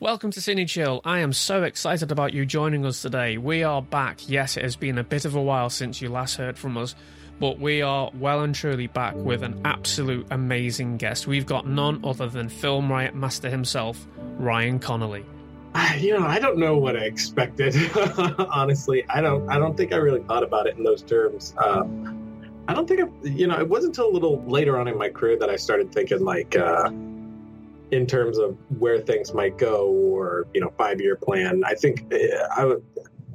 Welcome to Cine Chill. I am so excited about you joining us today. We are back. Yes, it has been a bit of a while since you last heard from us, but we are well and truly back with an absolute amazing guest. We've got none other than film riot master himself, Ryan Connolly. You know, I don't know what I expected. Honestly, I don't. I don't think I really thought about it in those terms. Um, I don't think I, you know. It wasn't until a little later on in my career that I started thinking like. Uh, in terms of where things might go or you know five year plan. I think eh, i would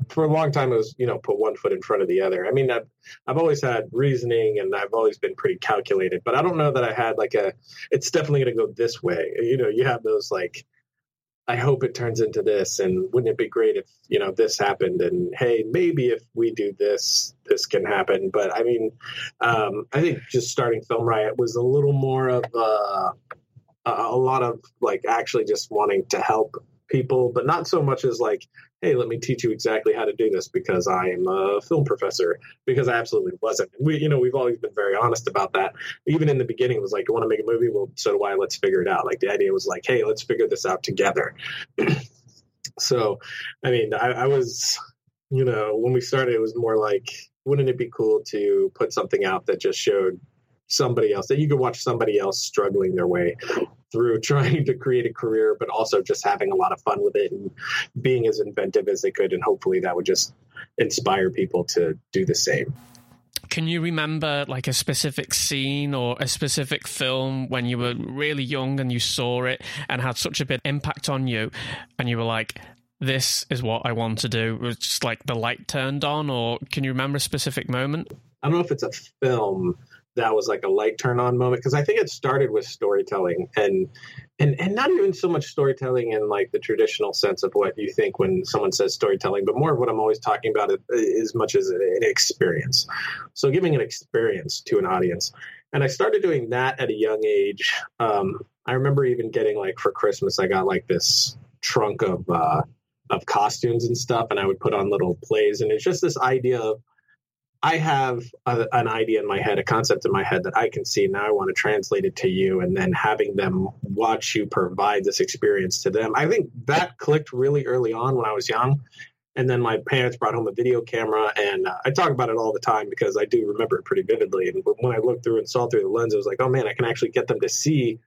for a long time it was you know put one foot in front of the other. I mean i've, I've always had reasoning and i've always been pretty calculated but i don't know that i had like a it's definitely going to go this way. You know you have those like i hope it turns into this and wouldn't it be great if you know this happened and hey maybe if we do this this can happen. But i mean um, i think just starting film riot was a little more of a a lot of like actually just wanting to help people, but not so much as like, hey, let me teach you exactly how to do this because I am a film professor, because I absolutely wasn't. We, you know, we've always been very honest about that. Even in the beginning, it was like, you want to make a movie? Well, so do I. Let's figure it out. Like the idea was like, hey, let's figure this out together. so, I mean, I, I was, you know, when we started, it was more like, wouldn't it be cool to put something out that just showed somebody else that you could watch somebody else struggling their way through trying to create a career but also just having a lot of fun with it and being as inventive as they could and hopefully that would just inspire people to do the same can you remember like a specific scene or a specific film when you were really young and you saw it and had such a big impact on you and you were like this is what I want to do. It was just like the light turned on, or can you remember a specific moment? I don't know if it's a film, that was like a light turn on moment because I think it started with storytelling and and and not even so much storytelling in like the traditional sense of what you think when someone says storytelling, but more of what I'm always talking about as much as an experience. So giving an experience to an audience, and I started doing that at a young age. Um, I remember even getting like for Christmas, I got like this trunk of uh, of costumes and stuff, and I would put on little plays, and it's just this idea of I have a, an idea in my head, a concept in my head that I can see. Now I want to translate it to you, and then having them watch you provide this experience to them. I think that clicked really early on when I was young. And then my parents brought home a video camera, and uh, I talk about it all the time because I do remember it pretty vividly. And when I looked through and saw through the lens, it was like, oh man, I can actually get them to see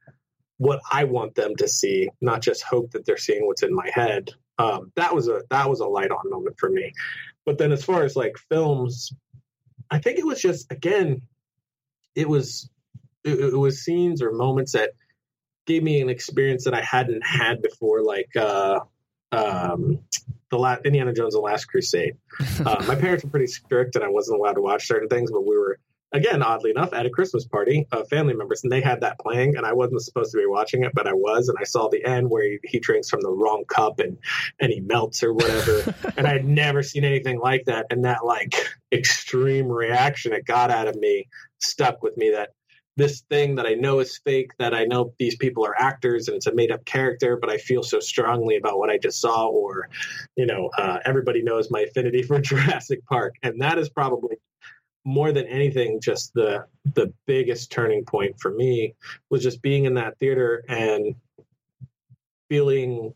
what I want them to see, not just hope that they're seeing what's in my head. Um, that was a that was a light on moment for me. But then as far as like films, I think it was just again, it was it, it, was scenes or moments that gave me an experience that I hadn't had before, like uh, um, the last Indiana Jones: The Last Crusade. Uh, my parents were pretty strict, and I wasn't allowed to watch certain things, but we were again, oddly enough, at a Christmas party of family members, and they had that playing, and I wasn't supposed to be watching it, but I was, and I saw the end where he, he drinks from the wrong cup and and he melts or whatever, and I had never seen anything like that, and that like extreme reaction it got out of me stuck with me that this thing that I know is fake, that I know these people are actors and it's a made up character, but I feel so strongly about what I just saw, or, you know, uh, everybody knows my affinity for Jurassic Park. And that is probably more than anything, just the the biggest turning point for me was just being in that theater and feeling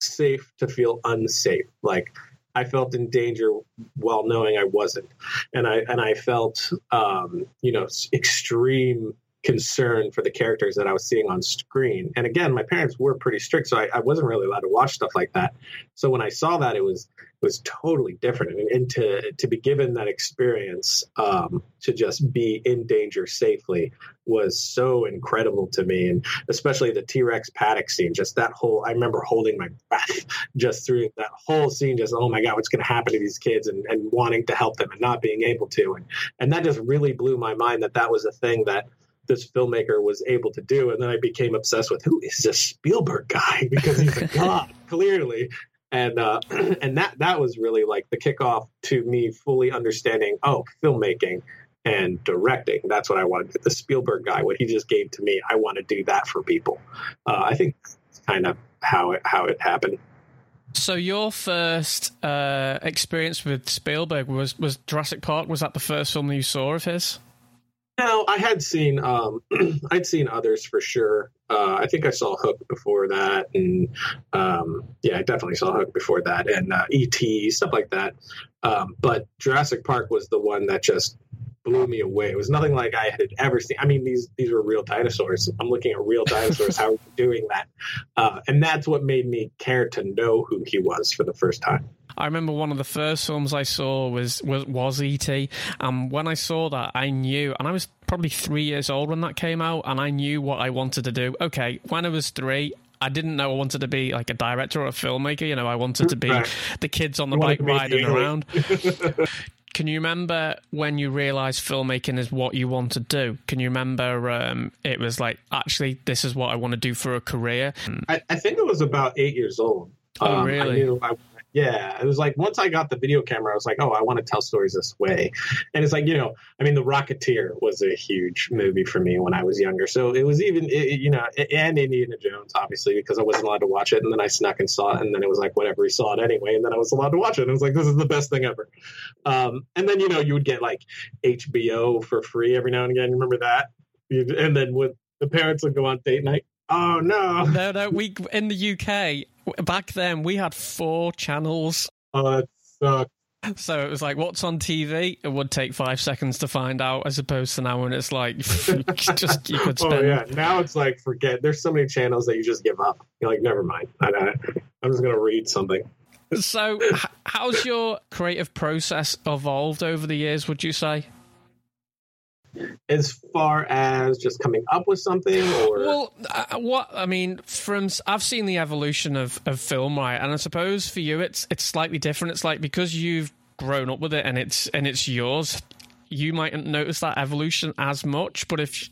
safe to feel unsafe. Like I felt in danger while knowing I wasn't, and I and I felt um, you know extreme concern for the characters that I was seeing on screen. And again, my parents were pretty strict, so I, I, wasn't really allowed to watch stuff like that. So when I saw that, it was was totally different. And, and to to be given that experience um, to just be in danger safely was so incredible to me. And especially the T Rex paddock scene, just that whole. I remember holding my breath just through that whole scene. Just oh my god, what's going to happen to these kids? And, and wanting to help them and not being able to. And and that just really blew my mind that that was a thing that this filmmaker was able to do. And then I became obsessed with who is this Spielberg guy because he's a god, clearly. And uh, and that that was really like the kickoff to me fully understanding oh filmmaking and directing. That's what I wanted. The Spielberg guy, what he just gave to me, I want to do that for people. Uh, I think that's kind of how it how it happened. So your first uh, experience with Spielberg was was Jurassic Park. Was that the first film you saw of his? No, I had seen um, I'd seen others for sure. Uh, I think I saw Hook before that, and um, yeah, I definitely saw Hook before that, and uh, ET stuff like that. Um, but Jurassic Park was the one that just blew me away. It was nothing like I had ever seen. I mean, these these were real dinosaurs. I'm looking at real dinosaurs. How are you doing that? Uh, and that's what made me care to know who he was for the first time. I remember one of the first films I saw was was, was ET, and when I saw that, I knew, and I was probably three years old when that came out, and I knew what I wanted to do. Okay, when I was three, I didn't know I wanted to be like a director or a filmmaker. You know, I wanted to be right. the kids on the you bike riding around. Can you remember when you realised filmmaking is what you want to do? Can you remember um, it was like, actually, this is what I want to do for a career? I, I think it was about eight years old. Oh, um, really? I knew I yeah, it was like once I got the video camera, I was like, oh, I want to tell stories this way. And it's like, you know, I mean, The Rocketeer was a huge movie for me when I was younger. So it was even, it, you know, and Indiana Jones, obviously, because I wasn't allowed to watch it. And then I snuck and saw it. And then it was like, whatever, he saw it anyway. And then I was allowed to watch it. And it was like, this is the best thing ever. Um, and then, you know, you would get like HBO for free every now and again. Remember that? And then with the parents would go on date night. Oh no! No, no. We in the UK back then we had four channels. Oh, that sucks. So it was like, what's on TV? It would take five seconds to find out, as opposed to now when it's like, just you could oh, spend. Oh yeah, now it's like forget. There's so many channels that you just give up. You're like, never mind. I, I'm just gonna read something. So, how's your creative process evolved over the years? Would you say? As far as just coming up with something or? Well uh, what i mean from i've seen the evolution of, of Film Riot? And i suppose for you it's it's slightly different. It's like because you've grown up with it and it's and it's yours you mightn't notice that evolution as much. But if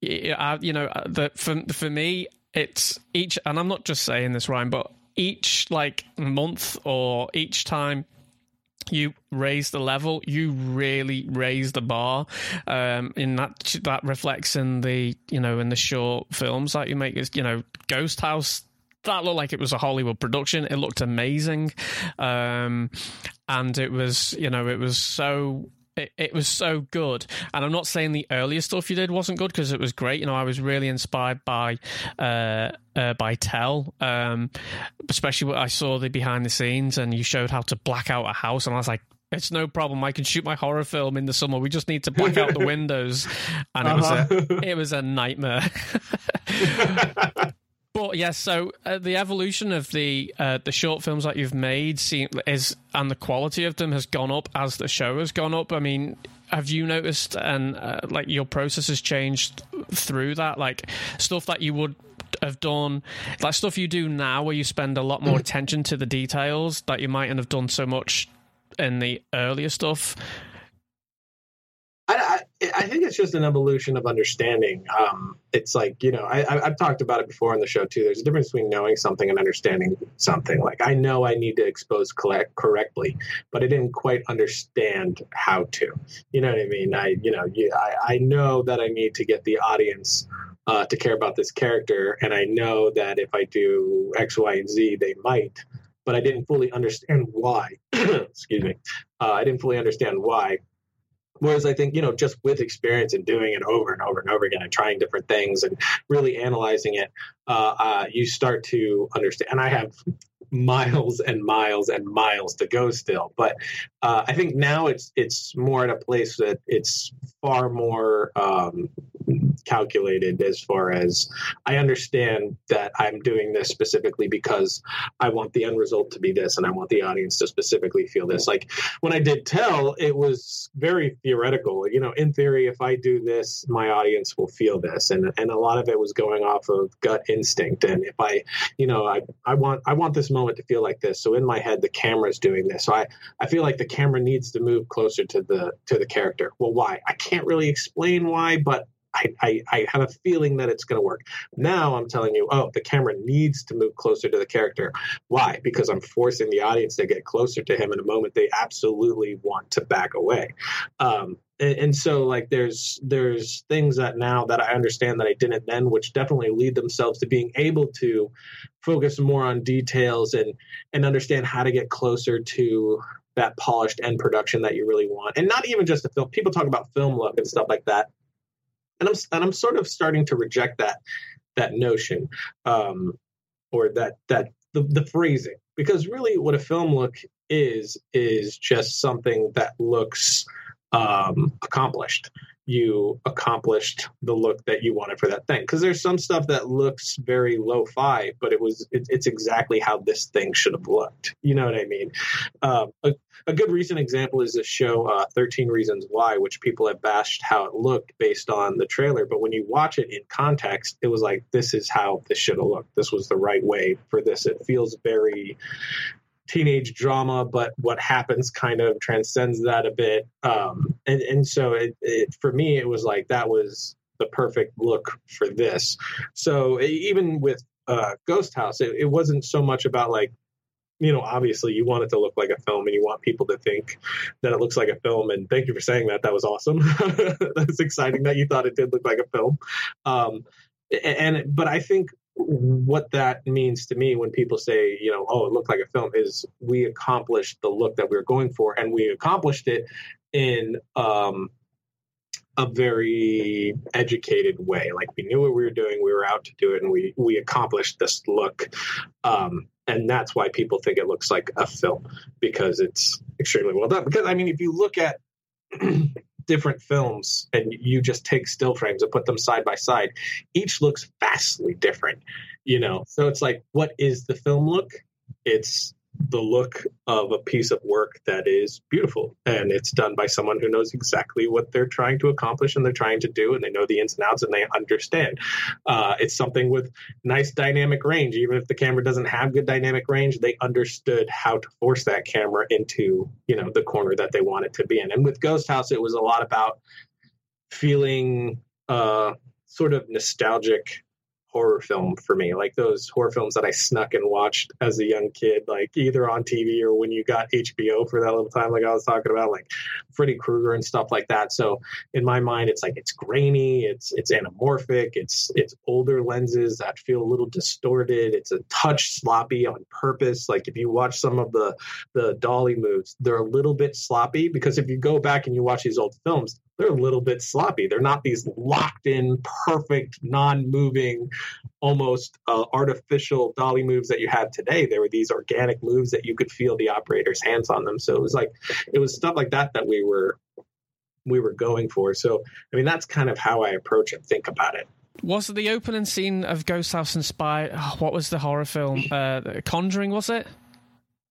you know uh, the for, for me it's each and i'm not just saying this ryan but each like month or each time you raise the level, you really raise the bar. Um, in that that reflects in the you know in the short films that you make. Is you know Ghost House that looked like it was a Hollywood production. It looked amazing, um, and it was you know it was so it, it, was so good. And I'm not saying the earlier stuff you did wasn't good because it was great. You know, I was really inspired by uh, uh, by Tell, um, especially when I saw the behind the scenes and you showed how to black out a house, and I was like. It's no problem. I can shoot my horror film in the summer. We just need to black out the windows, and it was a uh-huh. it was a nightmare. But yes, so uh, the evolution of the uh, the short films that you've made seem, is and the quality of them has gone up as the show has gone up. I mean, have you noticed and uh, like your process has changed through that? Like stuff that you would have done, like stuff you do now, where you spend a lot more mm. attention to the details that you mightn't have done so much in the earlier stuff. I, think it's just an evolution of understanding. Um, it's like you know I, have talked about it before on the show too. There's a difference between knowing something and understanding something. Like I know I need to expose collect correctly, but I didn't quite understand how to. You know what I mean? I you know you, I, I know that I need to get the audience uh, to care about this character, and I know that if I do X, Y, and Z, they might. But I didn't fully understand why. Excuse me. Uh, I didn't fully understand why Whereas I think, you know, just with experience and doing it over and over and over again and trying different things and really analyzing it, uh, uh, you start to understand. And I have miles and miles and miles to go still, but uh, I think now it's it's more at a place that it's far more um, calculated as far as I understand that I'm doing this specifically because I want the end result to be this and I want the audience to specifically feel this. Like when I did tell, it was very theoretical. You know, in theory, if I do this, my audience will feel this. And and a lot of it was going off of gut instinct. And if I, you know, I, I want I want this moment to feel like this. So in my head the camera's doing this. So I, I feel like the camera needs to move closer to the to the character. Well, why? I can't really explain why, but I, I, I, have a feeling that it's going to work. Now I'm telling you, oh, the camera needs to move closer to the character. Why? Because I'm forcing the audience to get closer to him in a moment they absolutely want to back away. Um, and, and, so, like, there's there's things that now that I understand that I didn't then, which definitely lead themselves to being able to focus more on details and and understand how to get closer to that polished end production that you really want, and not even just the film. People talk about film look and stuff like that. And I'm and I'm sort of starting to reject that that notion, um, or that that the, the phrasing. Because really what a film look is is just something that looks um, accomplished you accomplished the look that you wanted for that thing. Because there's some stuff that looks very lo-fi but it was it, it's exactly how this thing should have looked. You know what i mean? Um, a, a, good recent example is the show uh, 13 reasons why which people have bashed how it looked based on the trailer. But when you watch it in context it was like this is how this should have looked. This was the right way for this. It feels very teenage drama, but what happens kind of transcends that a bit. Um, and, and so it, it, for me, it was like that was the perfect look for this. So even with uh, Ghost House, it, it wasn't so much about like, you know, obviously you want it to look like a film and you want people to think that it looks like a film. And thank you for saying that. That was awesome. That's exciting that you thought it did look like a film. Um, and, but I think what that means to me when people say, you know, oh, it looked like a film is we accomplished the look that we were going for, and we accomplished it in um, a very educated way. Like we knew what we were doing, we were out to do it, and we we accomplished this look. Um, and that's why people think it looks like a film because it's extremely well done. Because I mean, if you look at different films and you just take still frames and put them side by side, each looks vastly different, you know? So it's like, what is the film look? It's the look of a piece of work that is beautiful. And it's done by someone who knows exactly what they're trying to accomplish and they're trying to do and they know the ins and outs and they understand. Uh, it's something with nice dynamic range. Even if the camera doesn't have good dynamic range they understood how to force that camera into you know the corner that they want it to be in. And with ghost house it was a lot about feeling uh, sort of nostalgic horror film for me, like those horror films that I snuck and watched as a young kid, like either on TV or when you got HBO for that little time, like I was talking about, like Freddy Krueger and stuff like that. So in my mind, it's like it's grainy, it's it's anamorphic, it's it's older lenses that feel a little distorted, it's a touch sloppy on purpose. Like if you watch some of the the dolly moves, they're a little bit sloppy because if you go back and you watch these old films, they're a little bit sloppy. They're not these locked in, perfect, non moving, almost uh, artificial dolly moves that you have today. There were these organic moves that you could feel the operator's hands on them. So it was like, it was stuff like that that we were we were going for. So I mean, that's kind of how I approach and think about it. Was the opening scene of Ghost House inspired? Oh, what was the horror film? Uh, Conjuring, was it?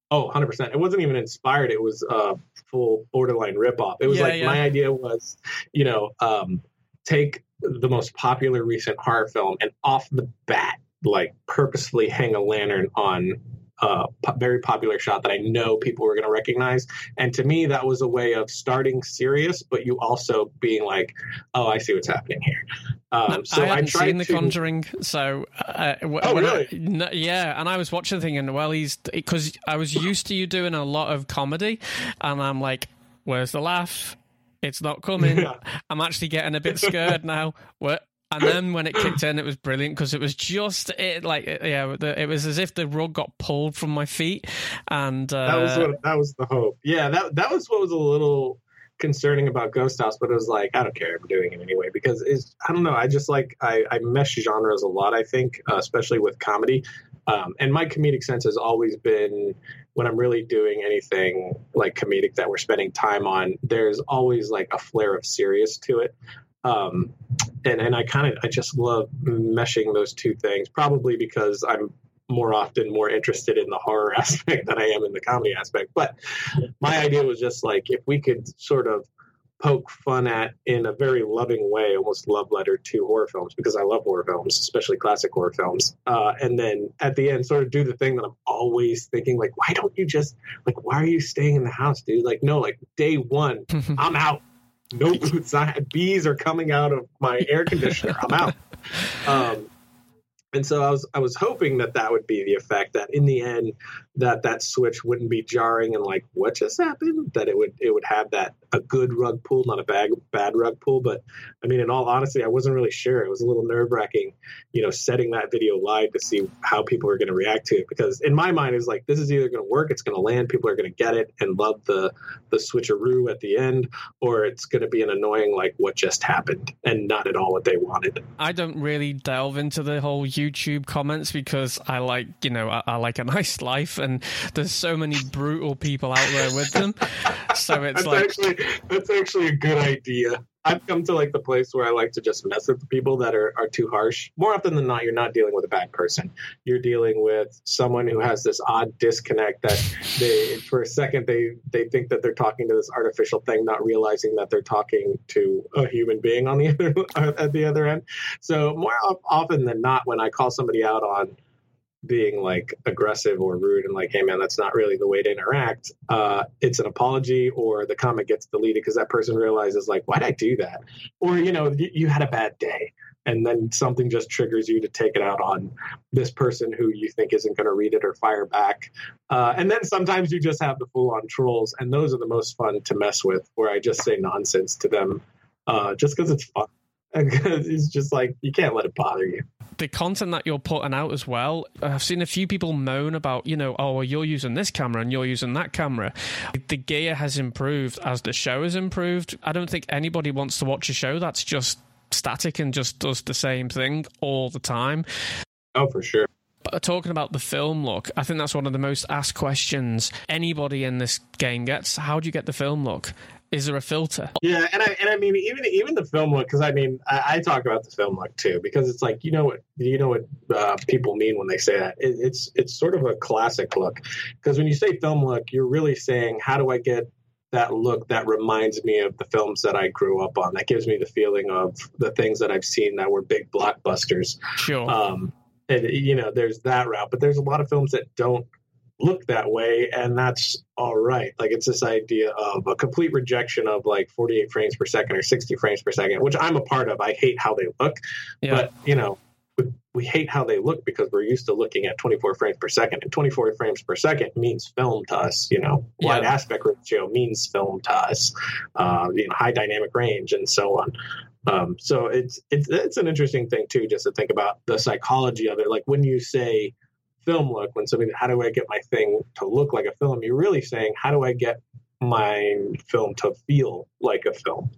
Oh, 100%. It wasn't even inspired. It was a full borderline ripoff. It was yeah, like yeah. my idea was, you know, um, take the most popular recent horror film and off the bat, like purposefully hang a lantern on a very popular shot that I know people were going to recognize. And to me, that was a way of starting serious, but you also being like, "Oh, I see what's happening here." Um, so I hadn't I seen The to... Conjuring, so uh, oh really? I, yeah, and I was watching the thing, and well, he's because I was used to you doing a lot of comedy, and I'm like, "Where's the laugh?" It's not coming. Yeah. I'm actually getting a bit scared now. What? And then when it kicked in, it was brilliant because it was just it like yeah, it was as if the rug got pulled from my feet, and uh, that was what that was the hope. Yeah, that that was what was a little concerning about Ghost House, but it was like I don't care, I'm doing it anyway because it's I don't know. I just like I, I mesh genres a lot. I think, uh, especially with comedy, um, and my comedic sense has always been when I'm really doing anything like comedic that we're spending time on. There's always like a flare of serious to it. Um, and and I kind of I just love meshing those two things. Probably because I'm more often more interested in the horror aspect than I am in the comedy aspect. But my idea was just like if we could sort of poke fun at in a very loving way, almost love letter to horror films because I love horror films, especially classic horror films. Uh, and then at the end, sort of do the thing that I'm always thinking, like, why don't you just like, why are you staying in the house, dude? Like, no, like day one, I'm out no boots. I, had bees are coming out of my air conditioner. I'm out. Um, and so I was I was hoping that that would be the effect that in the end that that switch wouldn't be jarring and like what just happened? That it would it would have that a good rug pull not a bad bad rug pull. But i mean in all honesty i wasn't really sure. It was a little nerve wracking you know setting that video live to see how people are going to react to it. Because in my mind is like this is either going to work it's going to land people are going to get it and love the the switcheroo at the end or it's going to be an annoying like what just happened and not at all what they wanted. I don't really delve into the whole youtube comments because i like you know i, I like a nice life and there's so many brutal people out there with them. So it's that's like actually that's actually a good idea. I've come to like the place where I like to just mess with the people that are, are too harsh. More often than not, you're not dealing with a bad person. You're dealing with someone who has this odd disconnect that they, for a second, they they think that they're talking to this artificial thing, not realizing that they're talking to a human being on the other at the other end. So more often than not, when I call somebody out on being like aggressive or rude and like, hey man, that's not really the way to interact. Uh, it's an apology or the comment gets deleted because that person realizes like, why'd I do that? Or, you know, you, you had a bad day and then something just triggers you to take it out on this person who you think isn't going to read it or fire back. Uh, and then sometimes you just have the full on trolls and those are the most fun to mess with where I just say nonsense to them uh, just because it's fun. It's just like you can't let it bother you the content that you're putting out as well. I've seen a few people moan about, you know, oh, well, you're using this camera and you're using that camera. The gear has improved as the show has improved. I don't think anybody wants to watch a show that's just static and just does the same thing all the time. Oh, for sure. But uh, talking about the film look, I think that's one of the most asked questions anybody in this game gets. How do you get the film look? Is there a filter? Yeah, and I and I mean even even the film look because I mean I, I, talk about the film look too because it's like you know what you know what uh, people mean when they say that it, it's it's sort of a classic look because when you say film look you're really saying how do I get that look that reminds me of the films that I grew up on that gives me the feeling of the things that I've seen that were big blockbusters. Sure. Um, and you know there's that route, but there's a lot of films that don't look that way and that's all right. Like it's this idea of a complete rejection of like 48 frames per second or 60 frames per second which i'm a part of. I hate how they look. Yeah. but you know we, we hate how they look because we're used to looking at 24 frames per second and 24 frames per second means film to us you know. Yeah. wide aspect ratio means film to us uh, you know high dynamic range and so on. Um, so it's, it's it's an interesting thing too just to think about the psychology of it. Like when you say film look when somebody how do i get my thing to look like a film? You're really saying how do i get my film to feel like a film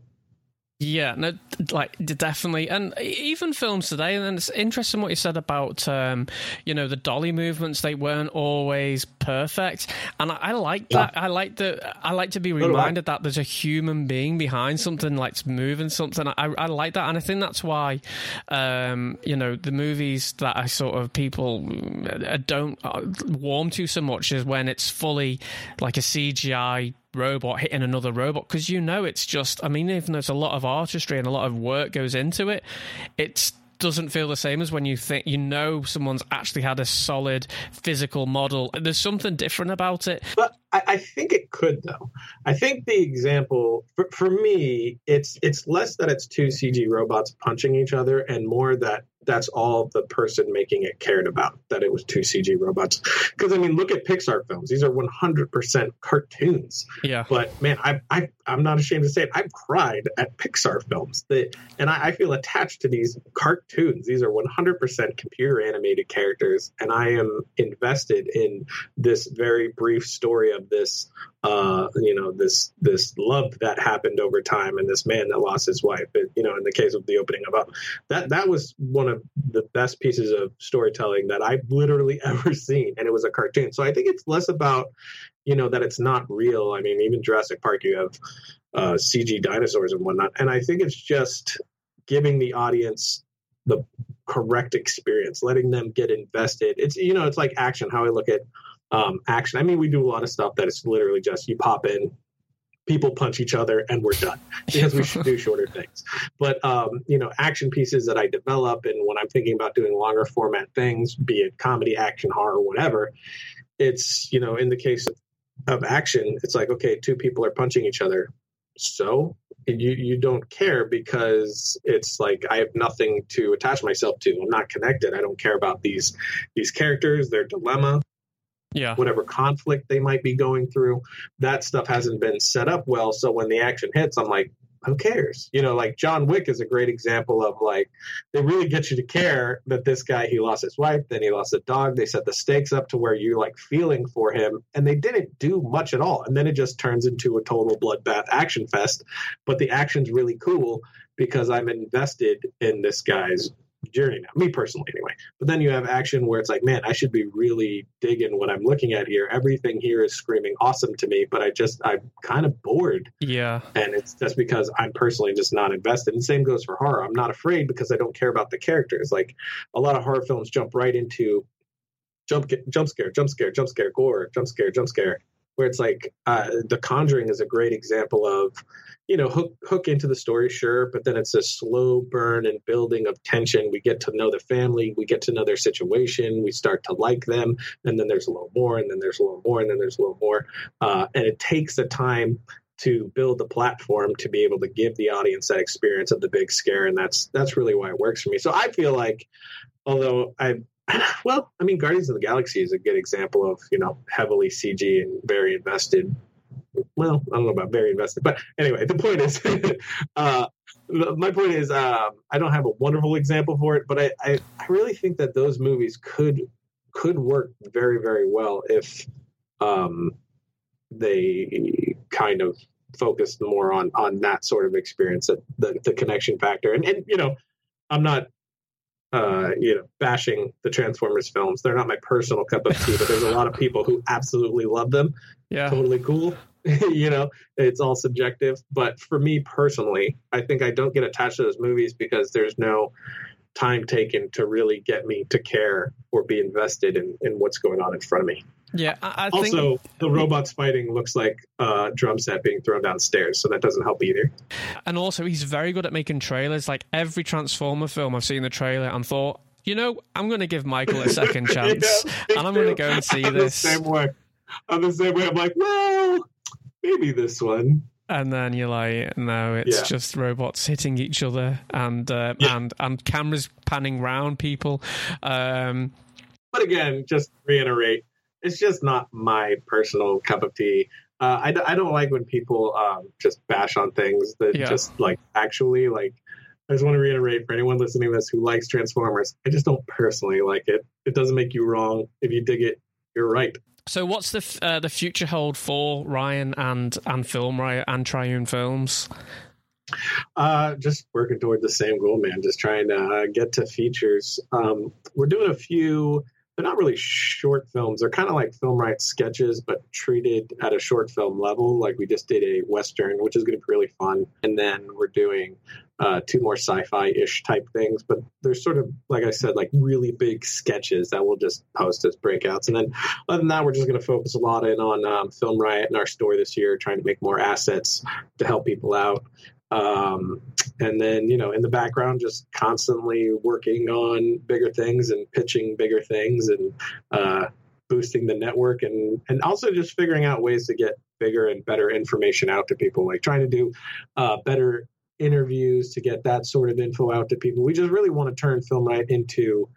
yeah, no, like definitely, and even films today. And it's interesting what you said about, um, you know, the dolly movements. They weren't always perfect, and I, I like that. Yeah. I like the. I like to be reminded that there's a human being behind something, like moving something. I, I like that, and I think that's why, um, you know, the movies that I sort of people uh, don't uh, warm to so much is when it's fully like a CGI robot hitting another robot because you know it's just i mean even though it's a lot of artistry and a lot of work goes into it it doesn't feel the same as when you think you know someone's actually had a solid physical model. There's something different about it. But i, I think it could though. I think the example for, for me it's it's less that it's two cg robots punching each other and more that that's all the person making it cared about that it was two CG robots. Because I mean, look at Pixar films; these are 100% cartoons. Yeah. But man, I, I I'm not ashamed to say it. I've cried at Pixar films, that, and I, I feel attached to these cartoons. These are 100% computer animated characters, and I am invested in this very brief story of this uh, you know this this love that happened over time and this man that lost his wife but, you know in the case of the opening of up that that was one of the best pieces of storytelling that i've literally ever seen and it was a cartoon. So i think it's less about you know that it's not real. I mean even jurassic park you have uh, cg dinosaurs and whatnot and i think it's just giving the audience the correct experience letting them get invested. It's you know it's like action how i look at um, action. I mean, we do a lot of stuff that is literally just you pop in, people punch each other, and we're done because we should do shorter things. But um, you know, action pieces that I develop, and when I'm thinking about doing longer format things, be it comedy, action, horror, whatever, it's you know, in the case of, of action, it's like okay, two people are punching each other, so you you don't care because it's like I have nothing to attach myself to. I'm not connected. I don't care about these these characters, their dilemma Yeah. whatever conflict they might be going through. That stuff hasn't been set up well. So when the action hits, I'm like, who cares? You know, like John Wick is a great example of like they really get you to care that this guy he lost his wife, then he lost a dog. They set the stakes up to where you're like feeling for him, and they didn't do much at all. And then it just turns into a total bloodbath action fest. But the action's really cool because I'm invested in this guy's journey now, me personally anyway. But then you have action where it's like, man, I should be really digging what I'm looking at here. Everything here is screaming awesome to me, but I just I'm kind of bored. Yeah. And it's just because I'm personally just not invested. And same goes for horror. I'm not afraid because I don't care about the characters. Like a lot of horror films jump right into jump jump scare, jump scare, jump scare, gore, jump scare, jump scare. Where it's like uh, The Conjuring is a great example of you know hook hook into the story sure but then it's a slow burn and building of tension. We get to know the family we get to know their situation we start to like them and then there's a little more and then there's a little more and then there's a little more. Uh, and it takes the time to build the platform to be able to give the audience that experience of the big scare and that's that's really why it works for me. So i feel like although i well i mean guardians of the galaxy is a good example of you know heavily cg and very invested. Well, I don't know about very invested, but anyway, the point is, uh, my point is, um, I don't have a wonderful example for it, but I, I, I, really think that those movies could could work very, very well if um, they kind of focused more on on that sort of experience, the, the connection factor, and and you know, I'm not uh, you know, bashing the Transformers films. They're not my personal cup of tea, but there's a lot of people who absolutely love them. Yeah. Totally cool. you know, it's all subjective. But for me personally, I think I don't get attached to those movies because there's no time taken to really get me to care or be invested in, in what's going on in front of me. Yeah. I, I also, think... the robots fighting looks like a drum set being thrown downstairs, so that doesn't help either. And also, he's very good at making trailers. Like every Transformer film, I've seen the trailer and thought, you know, I'm going to give Michael a second chance, yeah, and I'm going to go and see I'm this. The same way. I'm the same way. I'm like, well, maybe this one. And then you're like, no, it's Yeah. just robots hitting each other and uh, Yeah. and and cameras panning round people. Um, But again, just reiterate, it's just not my personal cup of tea. Uh, I, d- I don't like when people um, just bash on things that Yeah. just like actually like. I just want to reiterate for anyone listening to this who likes Transformers, I just don't personally like it. It doesn't make you wrong. If you dig it, you're right. so, what's the f- uh, the future hold for Ryan and and Film Riot and Triune Films? Uh, just working toward the same goal, man. Just trying to uh, get to features. Um, we're doing a few. They're not really short films. They're kind of like film rights sketches, but treated at a short film level. Like we just did a western, which is going to be really fun, and then we're doing uh, two more sci-fi ish type things. But they're sort of like I said, like really big sketches that we'll just post as breakouts. And then other than that, we're just going to focus a lot in on um, Film Riot and our store this year, trying to make more assets to help people out um, and then you know in the background just constantly working on bigger things and pitching bigger things and uh, boosting the network and and also just figuring out ways to get bigger and better information out to people like trying to do uh, better interviews to get that sort of info out to people we just really want to turn Film Riot into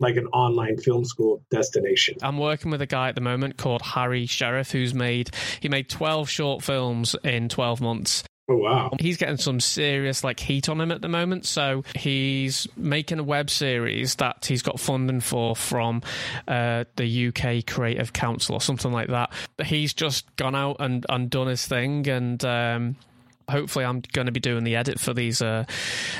like an online film school destination I'm working with a guy at the moment called Harry Sheriff, who's made he made 12 short films in 12 months. Oh wow He's getting some serious like heat on him at the moment, so he's making a web series that he's got funding for from uh, the UK Creative Council or something like that. He's just gone out and, and done his thing, and um, hopefully I'm going to be doing the edit for these uh,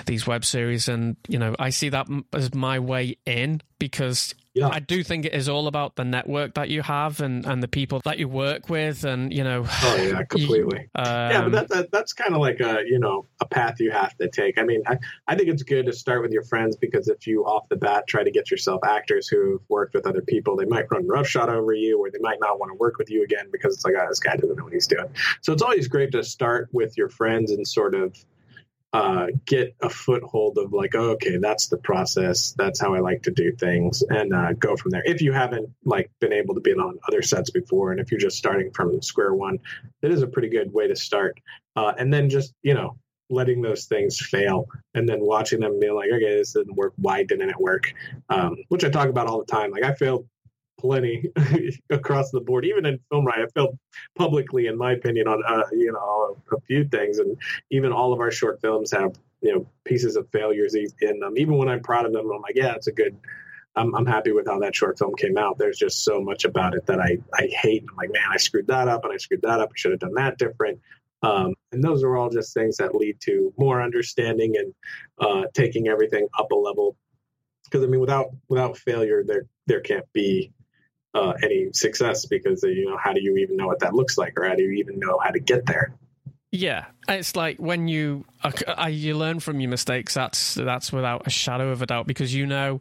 these web series, and you know I see that as my way in because Yeah. I do think it is all about the network that you have and, and the people that you work with, and you know. oh yeah completely yeah, um, but that, that that's kind of like a you know a path you have to take. I mean, I, I think it's good to start with your friends because if you off the bat try to get yourself actors who've worked with other people, they might run roughshod over you, or they might not want to work with you again because it's like, oh, this guy doesn't know what he's doing. So it's always great to start with your friends and sort of uh, get a foothold of like, oh, okay, that's the process. That's how I like to do things, and uh, go from there. If you haven't like been able to be on other sets before, and if you're just starting from square one, that is a pretty good way to start. Uh, and then just you know letting those things fail, and then watching them being like, okay, this didn't work. Why didn't it work? Um, which I talk about all the time. Like I failed plenty across the board. Even in Film Riot, I failed publicly, in my opinion, on uh, you know a few things, and even all of our short films have you know pieces of failures in them. Even when I'm proud of them, I'm like, yeah, it's a good. I'm, I'm happy with how that short film came out. There's just so much about it that I I hate. I'm like, man, I screwed that up, and I screwed that up. I should have done that different. Um, and those are all just things that lead to more understanding and uh, taking everything up a level. Because I mean, without without failure, there there can't be uh, any success because you know how do you even know what that looks like, or how do you even know how to get there? Yeah, it's like when you uh, you learn from your mistakes. That's that's without a shadow of a doubt because you know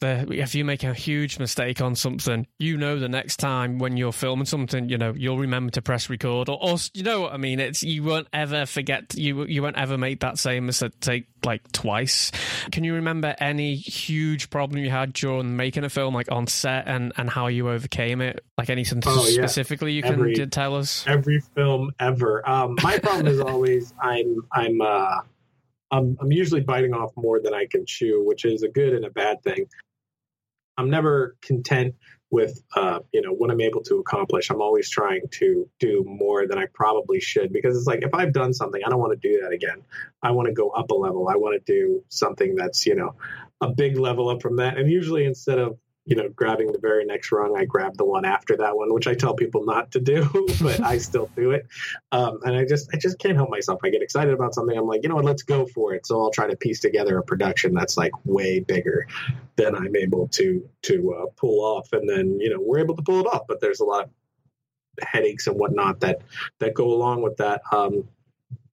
if you make a huge mistake on something, you know the next time when you're filming something, you know you'll remember to press record, or, or you know what I mean. It's you won't ever forget. You you won't ever make that same mistake like twice. Can you remember any huge problem you had during making a film, like on set, and and how you overcame it? Like anything oh, yeah. specifically you every, can tell us? Every film ever. Um, my problem is always I'm I'm. uh I'm, I'm usually biting off more than I can chew, which is a good and a bad thing. I'm never content with uh, you know what I'm able to accomplish. I'm always trying to do more than I probably should because it's like if I've done something, I don't want to do that again. I want to go up a level. I want to do something that's you know a big level up from that. And usually instead of you know, grabbing the very next rung, I grab the one after that one, which I tell people not to do, but I still do it. Um, and I just, I just can't help myself. I get excited about something. I'm like, you know what, let's go for it. So I'll try to piece together a production that's like way bigger than I'm able to to uh, pull off. And then, you know, we're able to pull it off, but there's a lot of headaches and whatnot that that go along with that. Um,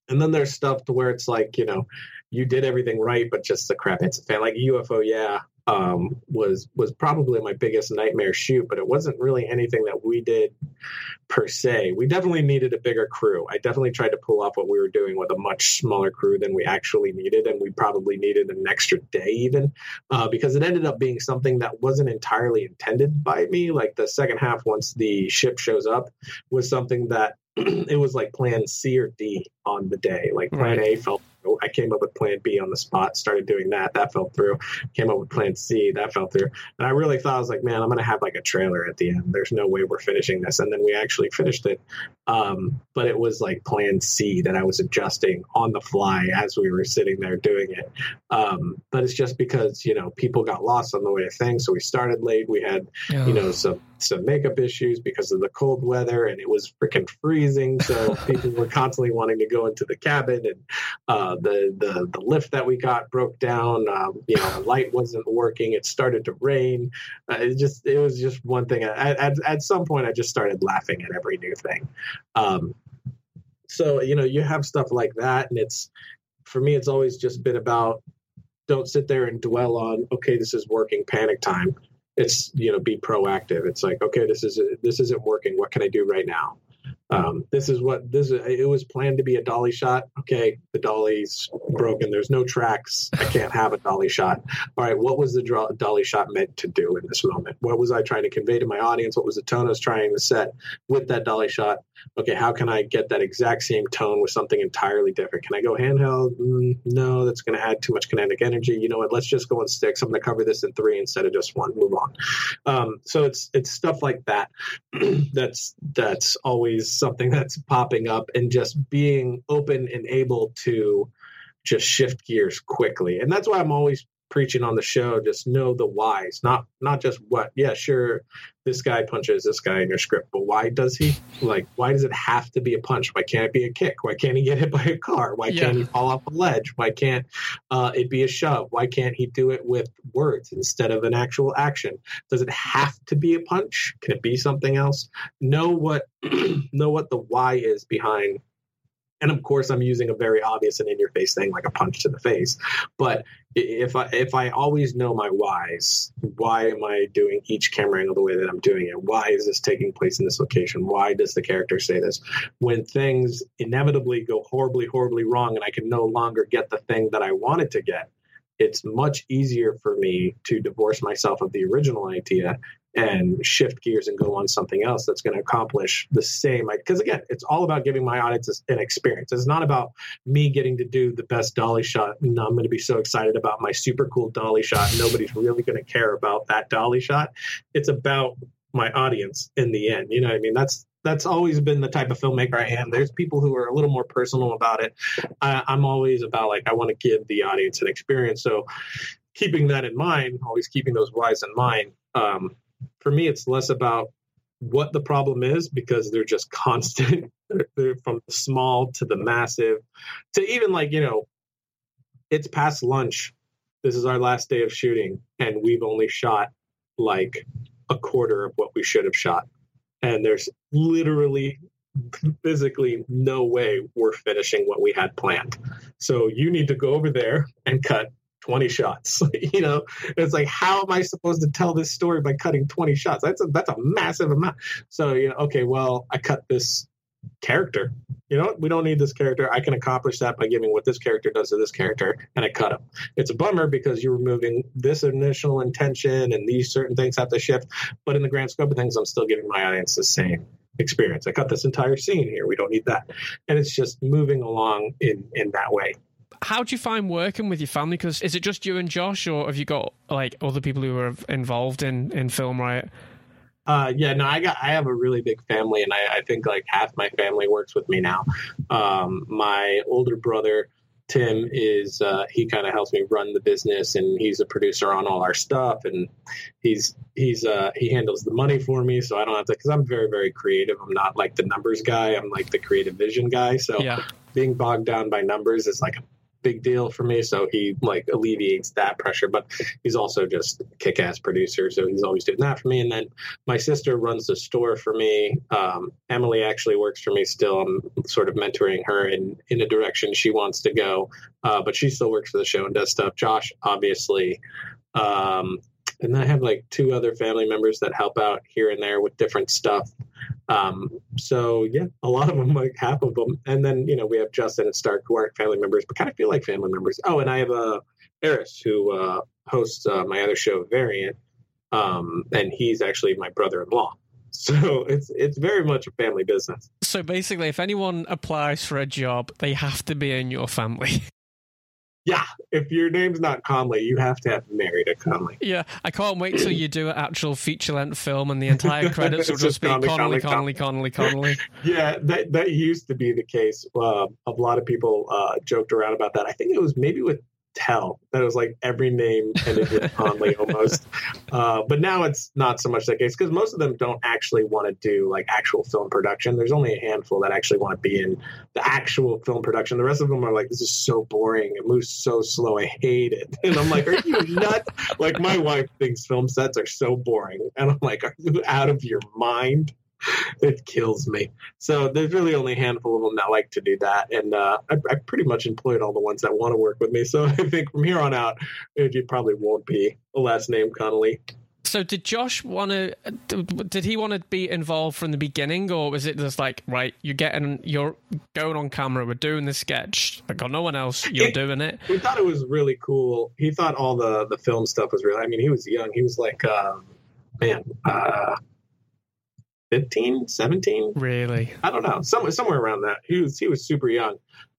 and then there's stuff to where it's like, you know, you did everything right, but just the crap hits the fan. Like UFO, yeah, um, was was probably my biggest nightmare shoot, but it wasn't really anything that we did per se. We definitely needed a bigger crew. I definitely tried to pull off what we were doing with a much smaller crew than we actually needed, and we probably needed an extra day even uh, because it ended up being something that wasn't entirely intended by me. Like the second half, once the ship shows up, was something that it was like plan C or D on the day. Like plan right. A felt I came up with plan B on the spot, started doing that. That fell through. Came up with plan C. That fell through. And I really thought, I was like, man, I'm going to have like a trailer at the end. There's no way we're finishing this. And then we actually finished it. Um, but it was like plan C that I was adjusting on the fly as we were sitting there doing it. Um, but it's just because, you know, people got lost on the way of things. So we started late. We had, oh. you know, some some makeup issues because of the cold weather and it was freaking freezing. So people were constantly wanting to go into the cabin and uh, the, the, the lift that we got broke down. Um, you know, light wasn't working. It started to rain. Uh, it just, it was just one thing. At, at, at, some point I just started laughing at every new thing. Um, so, you know, you have stuff like that and it's, for me, it's always just been about don't sit there and dwell on, okay, this is working panic time it's you know be proactive it's like okay this is this isn't working what can i do right now um, this is what this is, it was planned to be a dolly shot. Okay the dolly's broken. There's no tracks. I can't have a dolly shot. All right what was the dolly shot meant to do in this moment? What was i trying to convey to my audience? What was the tone i was trying to set with that dolly shot? Okay how can i get that exact same tone with something entirely different? Can i go handheld? Mm, no that's going to add too much kinetic energy. You know what? Let's just go on sticks. I'm going to cover this in three instead of just one. Move on. Um, so it's it's stuff like that. That's that's always something that's popping up and just being open and able to just shift gears quickly. And that's why I'm always preaching on the show just know the whys not not just what yeah sure this guy punches this guy in your script but why does he like why does it have to be a punch? Why can't it be a kick? Why can't he get hit by a car? Why yeah. can't he fall off a ledge? Why can't uh, it be a shove? Why can't he do it with words instead of an actual action? Does it have to be a punch? Can it be something else? Know what know what the why is behind and of course i'm using a very obvious and in your face thing like a punch to the face. But if i if i always know my whys why am i doing each camera angle the way that i'm doing it? Why is this taking place in this location? Why does the character say this? When things inevitably go horribly horribly wrong and i can no longer get the thing that i wanted to get it's much easier for me to divorce myself of the original idea and shift gears and go on something else that's going to accomplish the same. Because again, it's all about giving my audience an experience. It's not about me getting to do the best dolly shot. And I'm going to be so excited about my super cool dolly shot. Nobody's really going to care about that dolly shot. It's about my audience in the end. You know what I mean? That's that's always been the type of filmmaker I am. There's people who are a little more personal about it. I, I'm always about like I want to give the audience an experience. So keeping that in mind, always keeping those whys in mind. Um, for me, it's less about what the problem is because they're just constant. they're from the small to the massive to even like you know, it's past lunch. This is our last day of shooting, and we've only shot like a quarter of what we should have shot. And there's literally physically no way we're finishing what we had planned. So you need to go over there and cut 20 shots. you know, it's like, how am I supposed to tell this story by cutting 20 shots? That's a, that's a massive amount. So, you know, okay, well, I cut this character. You know, we don't need this character. I can accomplish that by giving what this character does to this character, and I cut him. It's a bummer because you're removing this initial intention and these certain things have to shift. But in the grand scope of things, I'm still giving my audience the same experience. I cut this entire scene here. We don't need that, and it's just moving along in in that way how do you find working with your family? Because is it just you and Josh, or have you got like other people who are involved in in Film Riot? Uh, yeah, no, I got I have a really big family, and I, I think like half my family works with me now. Um, my older brother Tim is uh, he kind of helps me run the business, and he's a producer on all our stuff, and he's he's uh, he handles the money for me, so I don't have to because I'm very very creative. I'm not like the numbers guy. I'm like the creative vision guy. So yeah. being bogged down by numbers is like a big deal for me. So he like alleviates that pressure, but he's also just kick ass producer. So he's always doing that for me. And then my sister runs the store for me. Um, Emily actually works for me still. I'm sort of mentoring her in, in a direction she wants to go. Uh, but she still works for the show and does stuff. Josh, obviously, um, and then I have like two other family members that help out here and there with different stuff. Um, so yeah, a lot of them, like half of them, and then you know we have Justin and Stark who aren't family members, but kind of feel like family members. Oh, and I have uh, Eris who uh, hosts uh, my other show, Variant, um, and he's actually my brother-in-law. So it's it's very much a family business. So basically, if anyone applies for a job, they have to be in your family. Yeah, if your name's not Connolly, you have to have married a Connolly. Yeah, I can't wait till you do an actual feature length film and the entire credits will just, be Connolly, Connolly, Connolly, Connolly, Connolly. yeah, that that used to be the case. Uh, a lot of people uh, joked around about that. I think it was maybe with tell that it was like every name ended with Connolly almost. Uh, but now it's not so much that case because most of them don't actually want to do like actual film production. There's only a handful that actually want to be in the actual film production. The rest of them are like, this is so boring. It moves so slow. I hate it. And I'm like, are you nuts? like my wife thinks film sets are so boring. And I'm like, are you out of your mind? it kills me. So there's really only a handful of them that like to do that, and uh, I, I, pretty much employed all the ones that want to work with me. So I think from here on out, it probably won't be a last name Connolly. So did Josh want to? Did he want to be involved from the beginning, or was it just like, right, you're getting, you're going on camera, we're doing the sketch, I got no one else, you're doing it. He thought it was really cool. He thought all the the film stuff was really. I mean, he was young. He was like, um, man, uh, 15, 17. Really? I don't know. Somewhere somewhere around that. He was he was super young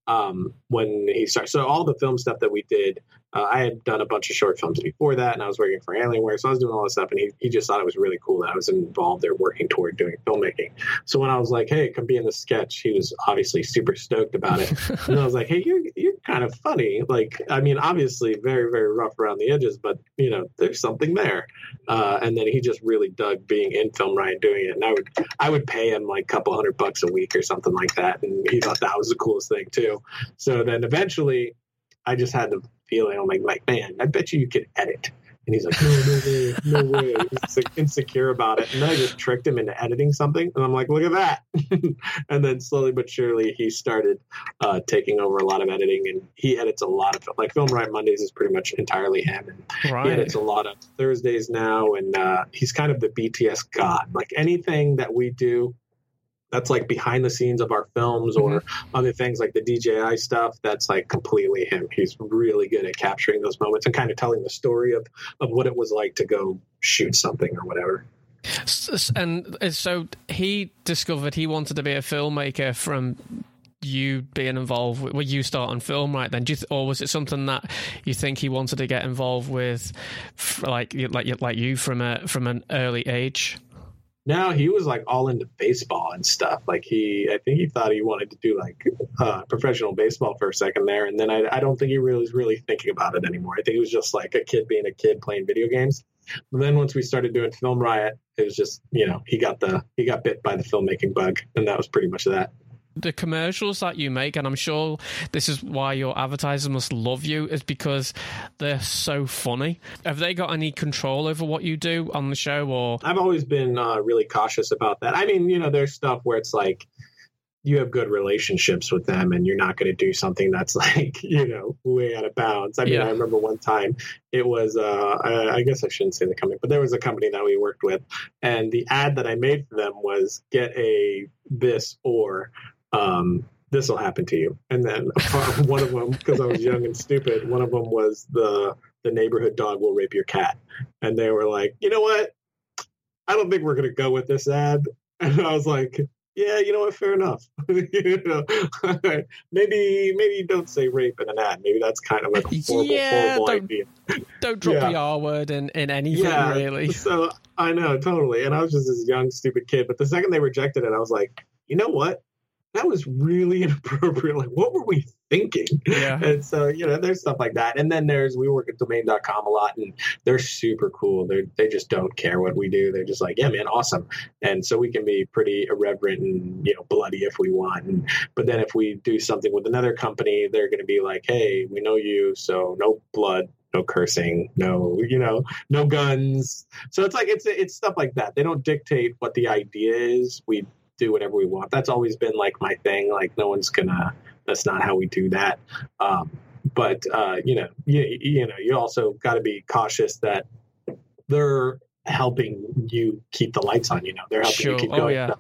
um, when he started. So all the film stuff that we did, uh, I had done a bunch of short films before that, and I was working for Alienware, so I was doing all this stuff, and he, he just thought it was really cool that I was involved there working toward doing filmmaking. So when I was like, "Hey, come be in the sketch," he was obviously super stoked about it, and I was like, "Hey, you're you're kind of funny. Like, I mean, obviously very very rough around the edges, but you know, there's something there." Uh, and then he just really dug being in Film Riot doing it, and I would I would pay him like a couple hundred bucks a week or something like that, and he thought that was the coolest thing too. So then eventually, I just had the feeling I'm like, like man, I bet you you could edit. And he's like, no, no way, no way. He's like insecure about it. And then I just tricked him into editing something. And I'm like, look at that. and then slowly but surely, he started uh, taking over a lot of editing. And he edits a lot of like Film Riot Mondays is pretty much entirely him. And right. he edits a lot of Thursdays now. And uh, he's kind of the BTS god. Like anything that we do, that's like behind the scenes of our films or mm-hmm. other things like the DJI stuff. That's like completely him. He's really good at capturing those moments and kind of telling the story of, of what it was like to go shoot something or whatever. And uh, so he discovered he wanted to be a filmmaker from you being involved with, with you on Film Riot then, th- or was it something that you think he wanted to get involved with, like like like you from a from an early age? No, he was like all into baseball and stuff. Like he, I think he thought he wanted to do like uh, professional baseball for a second there, and then I, I don't think he really was really thinking about it anymore. I think he was just like a kid being a kid playing video games. But then once we started doing Film Riot, it was just you know he got the he got bit by the filmmaking bug, and that was pretty much that the commercials that you make, and I'm sure this is why your advertisers must love you, is because they're so funny. Have they got any control over what you do on the show? Or I've always been uh, really cautious about that. I mean, you know, there's stuff where it's like you have good relationships with them and you're not going to do something that's like you know way out of bounds i mean yeah. i remember one time it was uh, I, I, guess i shouldn't say the company but there was a company that we worked with and the ad that i made for them was get a this or um, this will happen to you. And then one of them, because I was young and stupid, one of them was the the neighborhood dog will rape your cat, and they were like, you know what? I don't think we're going to go with this ad. And I was like, yeah, you know what? Fair enough. you know, maybe maybe don't say rape in an ad. Maybe that's kind of like a horrible, yeah, horrible don't, idea. Don't drop yeah. the R word in, in anything, yeah, really. So I know totally. And I was just this young, stupid kid. But the second they rejected it, I was like, you know what? That was really inappropriate. Like, what were we thinking? Yeah. And so, you know, there's stuff like that. And then there's, we work at domain.com a lot and they're super cool. They they just don't care what we do. They're just like, yeah, man, awesome. And so we can be pretty irreverent and, you know, bloody if we want. And, but then if we do something with another company, they're going to be like, hey, we know you. So no blood, no cursing, no, you know, no guns. So it's like, it's, it's stuff like that. They don't dictate what the idea is. We, do whatever we want. That's always been like my thing. Like no one's gonna. That's not how we do that. Um, but uh, you know, you, you know, you also got to be cautious that they're helping you keep the lights on. You know, they're helping sure. you keep oh, going. Yeah.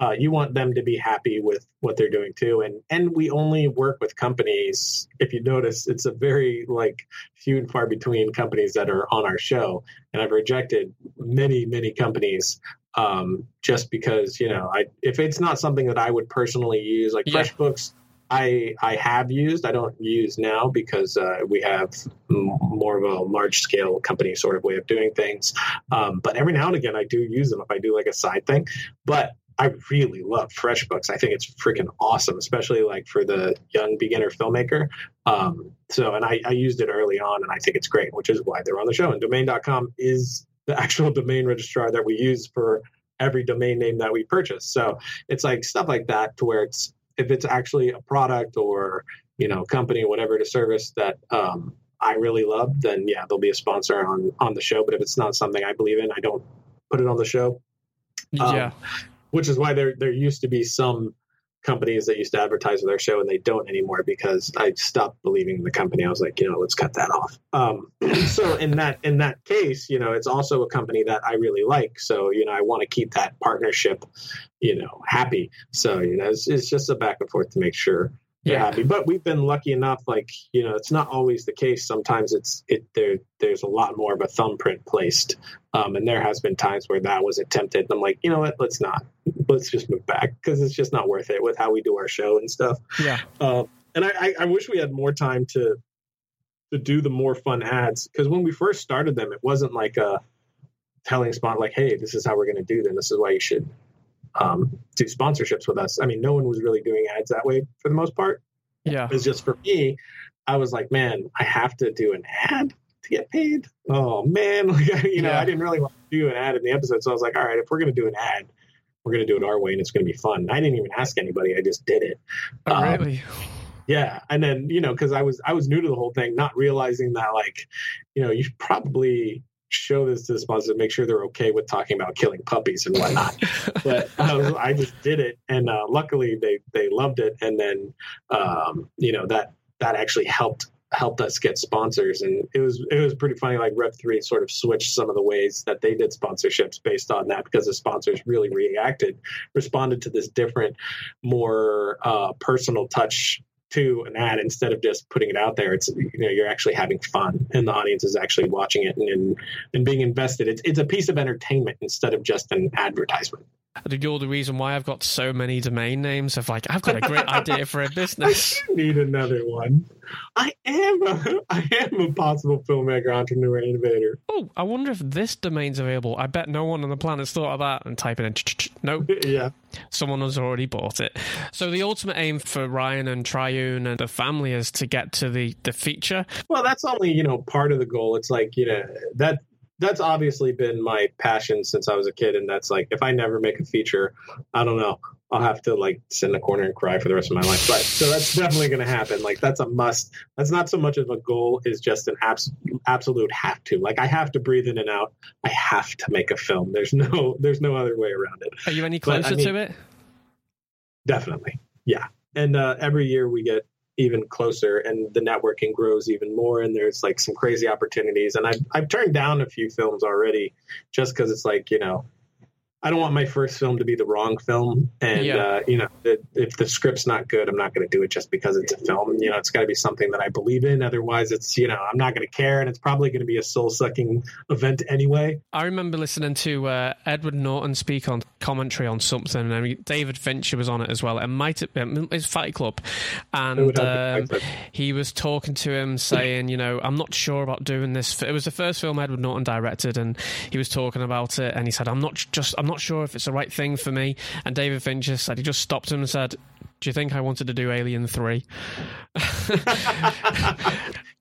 Uh, you want them to be happy with what they're doing too, and and we only work with companies. If you notice, it's a very like few and far between companies that are on our show, and I've rejected many many companies um, just because you know I if it's not something that I would personally use like yeah. FreshBooks. I I have used. I don't use now because uh, we have more of a large scale company sort of way of doing things. Um, but every now and again, I do use them if I do like a side thing. But I really love FreshBooks. I think it's freaking awesome, especially like for the young beginner filmmaker. Um, so, and I, I used it early on, and I think it's great, which is why they're on the show. And Domain.com is the actual domain registrar that we use for every domain name that we purchase. So it's like stuff like that to where it's if it's actually a product or you know company whatever to service that um, I really love, then yeah, there'll be a sponsor on on the show. But if it's not something I believe in, I don't put it on the show. Um, yeah, which is why there there used to be some companies that used to advertise with our show and they don't anymore because I stopped believing in the company. I was like, you know, let's cut that off. Um, so in that in that case, you know, it's also a company that I really like. So you know, I want to keep that partnership, you know, happy. So you know, it's, it's just a back and forth to make sure they're yeah. happy. But we've been lucky enough, like you know, it's not always the case. Sometimes it's it there. There's a lot more of a thumbprint placed, um, and there has been times where that was attempted. I'm like, you know what? Let's not. Let's just move back because it's just not worth it with how we do our show and stuff. Yeah. Uh, and I, I, I wish we had more time to to do the more fun ads because when we first started them, it wasn't like a telling spot like, hey, this is how we're going to do them. This is why you should um, do sponsorships with us. I mean, no one was really doing ads that way for the most part. Yeah. It was just for me, I was like, man, I have to do an ad to get paid. Oh man, like, you know, yeah. I didn't really want to do an ad in the episode, so I was like, all right, if we're going to do an ad, we're going to do it our way, and it's going to be fun. I didn't even ask anybody; I just did it. Oh, um, really? Yeah, and then you know, because I was I was new to the whole thing, not realizing that like, you know, you probably show this to the sponsor to make sure they're okay with talking about killing puppies and whatnot. but I, I, just did it, and uh, luckily they they loved it, and then um, you know that that actually helped helped us get sponsors and it was it was pretty funny like rev 3 sort of switched some of the ways that they did sponsorships based on that because the sponsors really reacted responded to this different more uh, personal touch to an ad instead of just putting it out there. It's you know you're actually having fun, and the audience is actually watching it and and, and being invested. It's it's a piece of entertainment instead of just an advertisement. You're the reason why I've got so many domain names of like I've got a great idea for a business. I need another one. I am a, I am a possible filmmaker, entrepreneur, innovator. Oh, I wonder if this domain's available. I bet no one on the planet's thought of that and type it in. Nope. yeah. Someone has already bought it. So the ultimate aim for Ryan and Triune and the family is to get to the the feature. Well, that's only, you know, part of the goal. It's like, you know, that that's obviously been my passion since I was a kid, and that's like if I never make a feature, I don't know, I'll have to like sit in a corner and cry for the rest of my life. But so that's definitely going to happen. Like that's a must. That's not so much of a goal; is just an abs- absolute have to. Like I have to breathe in and out. I have to make a film. There's no there's no other way around it. Are you any closer but, I mean, to it? Definitely, yeah. And uh, every year we get even closer and the networking grows even more and there's like some crazy opportunities and I've, I've turned down a few films already just because it's like you know I don't want my first film to be the wrong film, and yeah. uh, you know, if the script's not good, I'm not going to do it just because it's a film. You know, it's got to be something that I believe in. Otherwise, it's you know, I'm not going to care, and it's probably going to be a soul sucking event anyway. I remember listening to uh, Edward Norton speak on commentary on something, and I mean, David Fincher was on it as well. It might have been his Fight Club, and um, he was talking to him saying, you know, I'm not sure about doing this. It was the first film Edward Norton directed, and he was talking about it, and he said, I'm not just, I'm not not sure if it's the right thing for me. And David Fincher said he just stopped him and said, "Do you think I wanted to do Alien 3?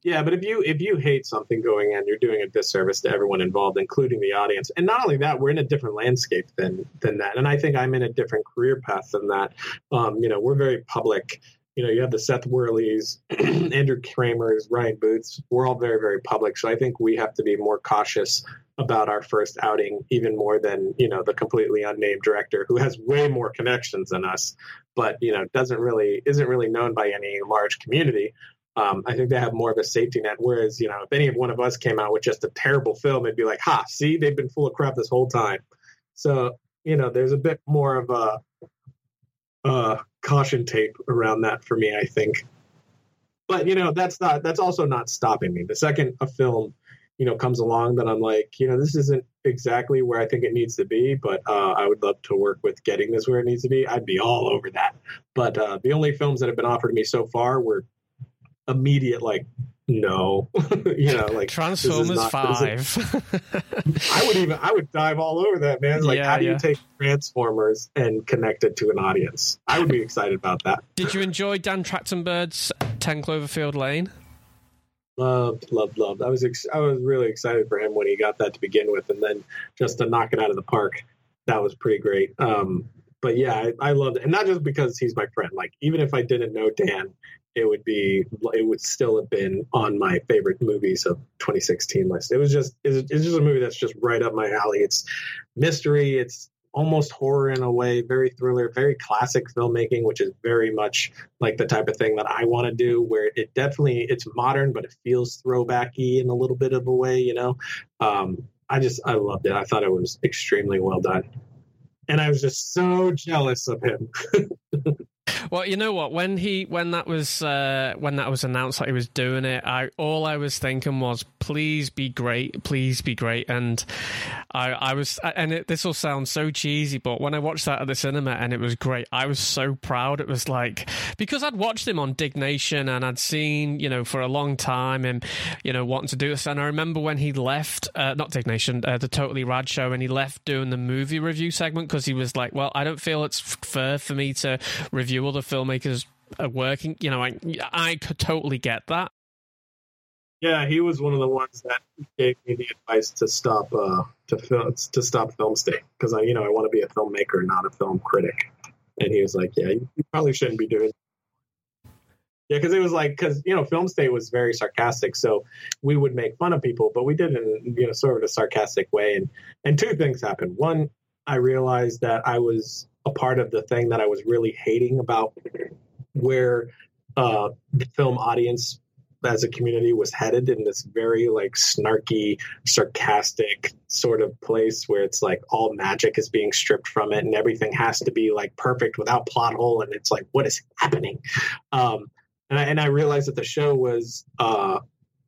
yeah, but if you if you hate something going in, you're doing a disservice to everyone involved, including the audience. And not only that, we're in a different landscape than than that. And I think I'm in a different career path than that. Um, you know, we're very public you know, you have the Seth Worleys, Andrew Kramers, Ryan Booths. We're all very, very public. So I think we have to be more cautious about our first outing even more than you know the completely unnamed director who has way more connections than us but you know doesn't really isn't really known by any large community um, i think they have more of a safety net whereas you know if any of one of us came out with just a terrible film it'd be like ha see they've been full of crap this whole time so you know there's a bit more of a uh, caution tape around that for me i think but you know that's not that's also not stopping me the second a film you know comes along that I'm like, you know, this isn't exactly where I think it needs to be, but uh, I would love to work with getting this where it needs to be. I'd be all over that. But uh, the only films that have been offered to me so far were immediate, like, no, you know, like Transformers not, Five. I would even I would dive all over that, man. like, yeah, how do yeah. you take Transformers and connect it to an audience? I would be excited about that. Did you enjoy Dan Trachtenberg's Ten Cloverfield Lane? Loved, loved, loved. I was ex- I was really excited for him when he got that to begin with, and then just to knock it out of the park, that was pretty great. Um, but yeah, I, I loved it, and not just because he's my friend. Like even if I didn't know Dan, it would be it would still have been on my favorite movies of 2016 list. It was just it's, it's just a movie that's just right up my alley. It's mystery. It's almost horror in a way, very thriller, very classic filmmaking, which is very much like the type of thing that I want to do. Where it definitely it's modern, but it feels throwbacky in a little bit of a way. You know, um, I just I loved it. I thought it was extremely well done, and I was just so jealous of him. Well, you know what? When he when that was uh, when that was announced that he was doing it, I all I was thinking was, please be great, please be great. And I I was and it, this will sound so cheesy, but when I watched that at the cinema and it was great, I was so proud. It was like because I'd watched him on Diggnation and I'd seen you know for a long time and you know wanting to do this. And I remember when he left, uh, not Diggnation, uh, the Totally Rad show, and he left doing the movie review segment because he was like, well, I don't feel it's fair for me to review other filmmakers are working. You know, I I could totally get that. Yeah, he was one of the ones that gave me the advice to stop uh, to film to stop film state because I you know I want to be a filmmaker, not a film critic. And he was like, "Yeah, you probably shouldn't be doing." Yeah, because it was like because you know Film State was very sarcastic, so we would make fun of people, but we did it in you know sort of a sarcastic way. And and two things happened. One, I realized that I was a part of the thing that I was really hating about where uh, the film audience as a community was headed in this very like snarky, sarcastic sort of place where it's like all magic is being stripped from it and everything has to be like perfect without plot hole and it's like what is happening. Um, and I, and I realized that the show was uh,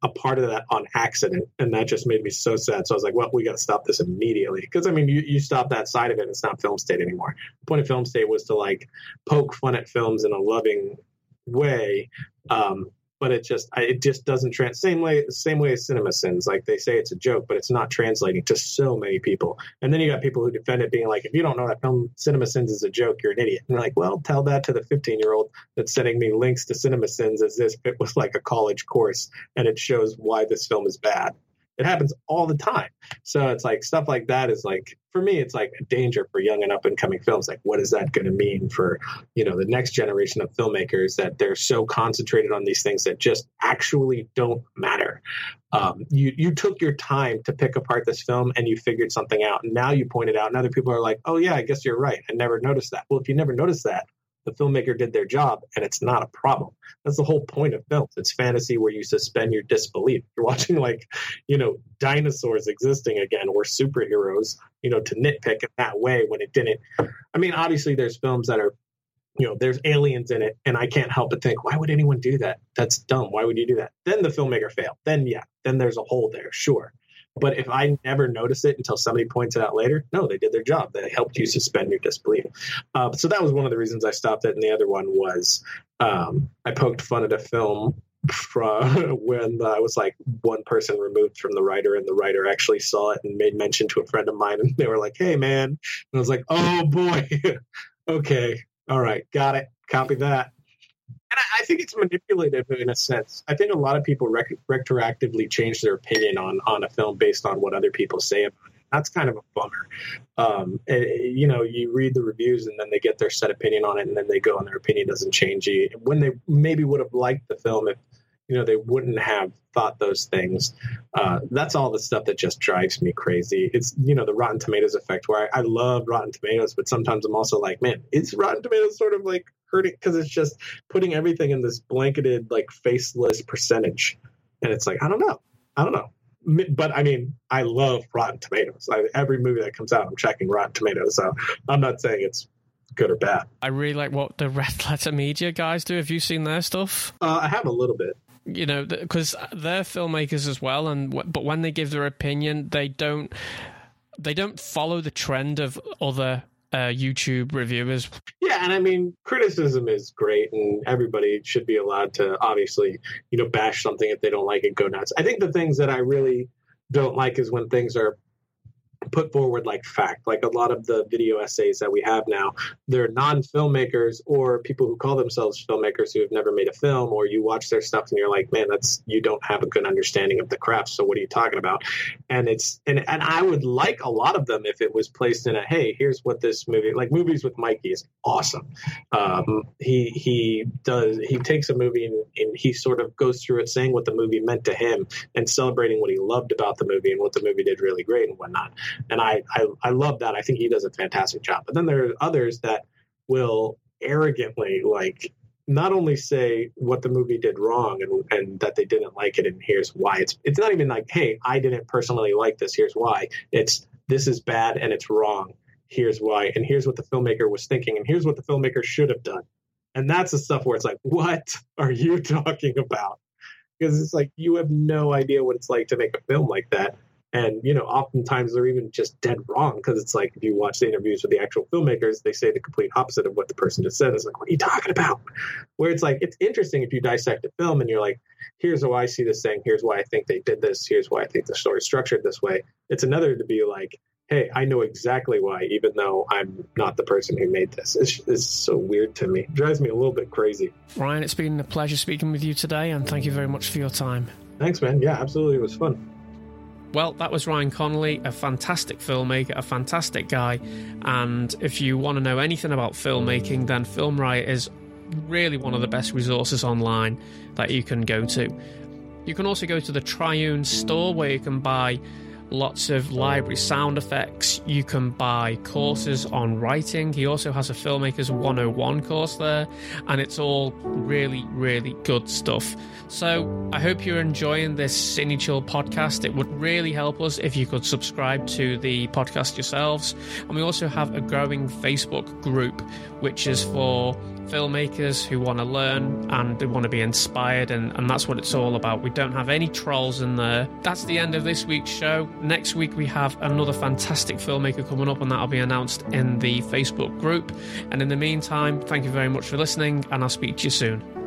a part of that on accident, and that just made me so sad. So I was like, well, we got to stop this immediately because I mean, you you stop that side of it, it's not film state anymore. The point of film state was to like poke fun at films in a loving way. Um, but it just it just doesn't trans same way same way as cinema sins. Like they say it's a joke but it's not translating to so many people. And then you got people who defend it being like if you don't know that film cinema sins is a joke you're an idiot. And like well tell that to the 15 year old that's sending me links to cinema sins as if it was like a college course and it shows why this film is bad it happens all the time. So it's like stuff like that is like for me, it's like a danger for young and up and coming films. Like, what is that going to mean for you know the next generation of filmmakers that they're so concentrated on these things that just actually don't matter? Um, you you took your time to pick apart this film and you figured something out, and now you point it out, and other people are like, "Oh yeah, I guess you're right. I never noticed that." Well, if you never noticed that, the filmmaker did their job and it's not a problem. That's the whole point of films. It's fantasy where you suspend your disbelief. You're watching like, you know, dinosaurs existing again or superheroes, you know, to nitpick in that way when it didn't. I mean, obviously there's films that are you know, there's aliens in it, and I can't help but think, why would anyone do that? That's dumb. Why would you do that? Then the filmmaker failed. Then yeah, then there's a hole there, sure. But if I never notice it until somebody points it out later, no, they did their job. They helped you suspend your disbelief. Uh, so that was one of the reasons I stopped it. And the other one was um, I poked fun at a film from when I was like one person removed from the writer, and the writer actually saw it and made mention to a friend of mine, and they were like, "Hey, man," and I was like, "Oh boy, okay, all right, got it, copy that." I, I think it's manipulative in a sense. I think a lot of people rec- retroactively change their opinion on on a film based on what other people say about it. That's kind of a bummer. Um, and, you know, you read the reviews and then they get their set opinion on it, and then they go and their opinion doesn't change. When they maybe would have liked the film if you know they wouldn't have thought those things. Uh, that's all the stuff that just drives me crazy. It's you know the rotten tomatoes effect where I, I, love rotten tomatoes but sometimes i'm also like man is rotten tomatoes sort of like hurting? Because it's just putting everything in this blanketed like faceless percentage. And it's like i don't know. I don't know. But i mean i love rotten tomatoes. I, every movie that comes out i'm checking rotten tomatoes so i'm not saying it's good or bad. I really like what the red letter media guys do. Have you seen their stuff? Uh, i have a little bit you know because they're filmmakers as well and but when they give their opinion they don't they don't follow the trend of other uh, YouTube reviewers. Yeah, and I mean, criticism is great, and everybody should be allowed to obviously, you know, bash something if they don't like it, go nuts. I think the things that I really don't like is when things are put forward like fact. Like a lot of the video essays that we have now, they're non filmmakers or people who call themselves filmmakers who have never made a film, or you watch their stuff and you're like, man, that's you don't have a good understanding of the craft. So what are you talking about? And it's and and I would like a lot of them if it was placed in a hey, here's what this movie like movies with Mikey is awesome. Um, he he does he takes a movie and, and he sort of goes through it saying what the movie meant to him and celebrating what he loved about the movie and what the movie did really great and whatnot and I, I I love that. I think he does a fantastic job. But then there are others that will arrogantly like not only say what the movie did wrong and, and that they didn't like it and here's why. It's it's not even like hey i didn't personally like this. Here's why. It's this is bad and it's wrong. Here's why. And here's what the filmmaker was thinking and here's what the filmmaker should have done. And that's the stuff where it's like what are you talking about? Because it's like you have no idea what it's like to make a film like that and, you know, oftentimes they're even just dead wrong because it's like if you watch the interviews with the actual filmmakers, they say the complete opposite of what the person just said. It's like, what are you talking about? Where it's like, it's interesting if you dissect a film and you're like, here's how I see this thing, here's why I think they did this, here's why I think the story structured this way. It's another to be like, hey, I know exactly why, even though I'm not the person who made this. It's, it's so weird to me. It drives me a little bit crazy. Ryan, it's been a pleasure speaking with you today, and thank you very much for your time. Thanks, man. Yeah, absolutely. It was fun. Well, that was Ryan Connolly, a fantastic filmmaker, a fantastic guy. And if you want to know anything about filmmaking, then Film Riot is really one of the best resources online that you can go to. You can also go to the Triune store where you can buy lots of library sound effects. You can buy courses on writing. He also has a Filmmakers 101 course there, and it's all really, really good stuff. So I hope you're enjoying this Cine Chill podcast. It would really help us if you could subscribe to the podcast yourselves. And we also have a growing Facebook group, which is for filmmakers who want to learn and they want to be inspired, and, and that's what it's all about. We don't have any trolls in there. That's the end of this week's show. Next week, we have another fantastic filmmaker coming up, and that'll be announced in the Facebook group. And in the meantime, thank you very much for listening, and I'll speak to you soon.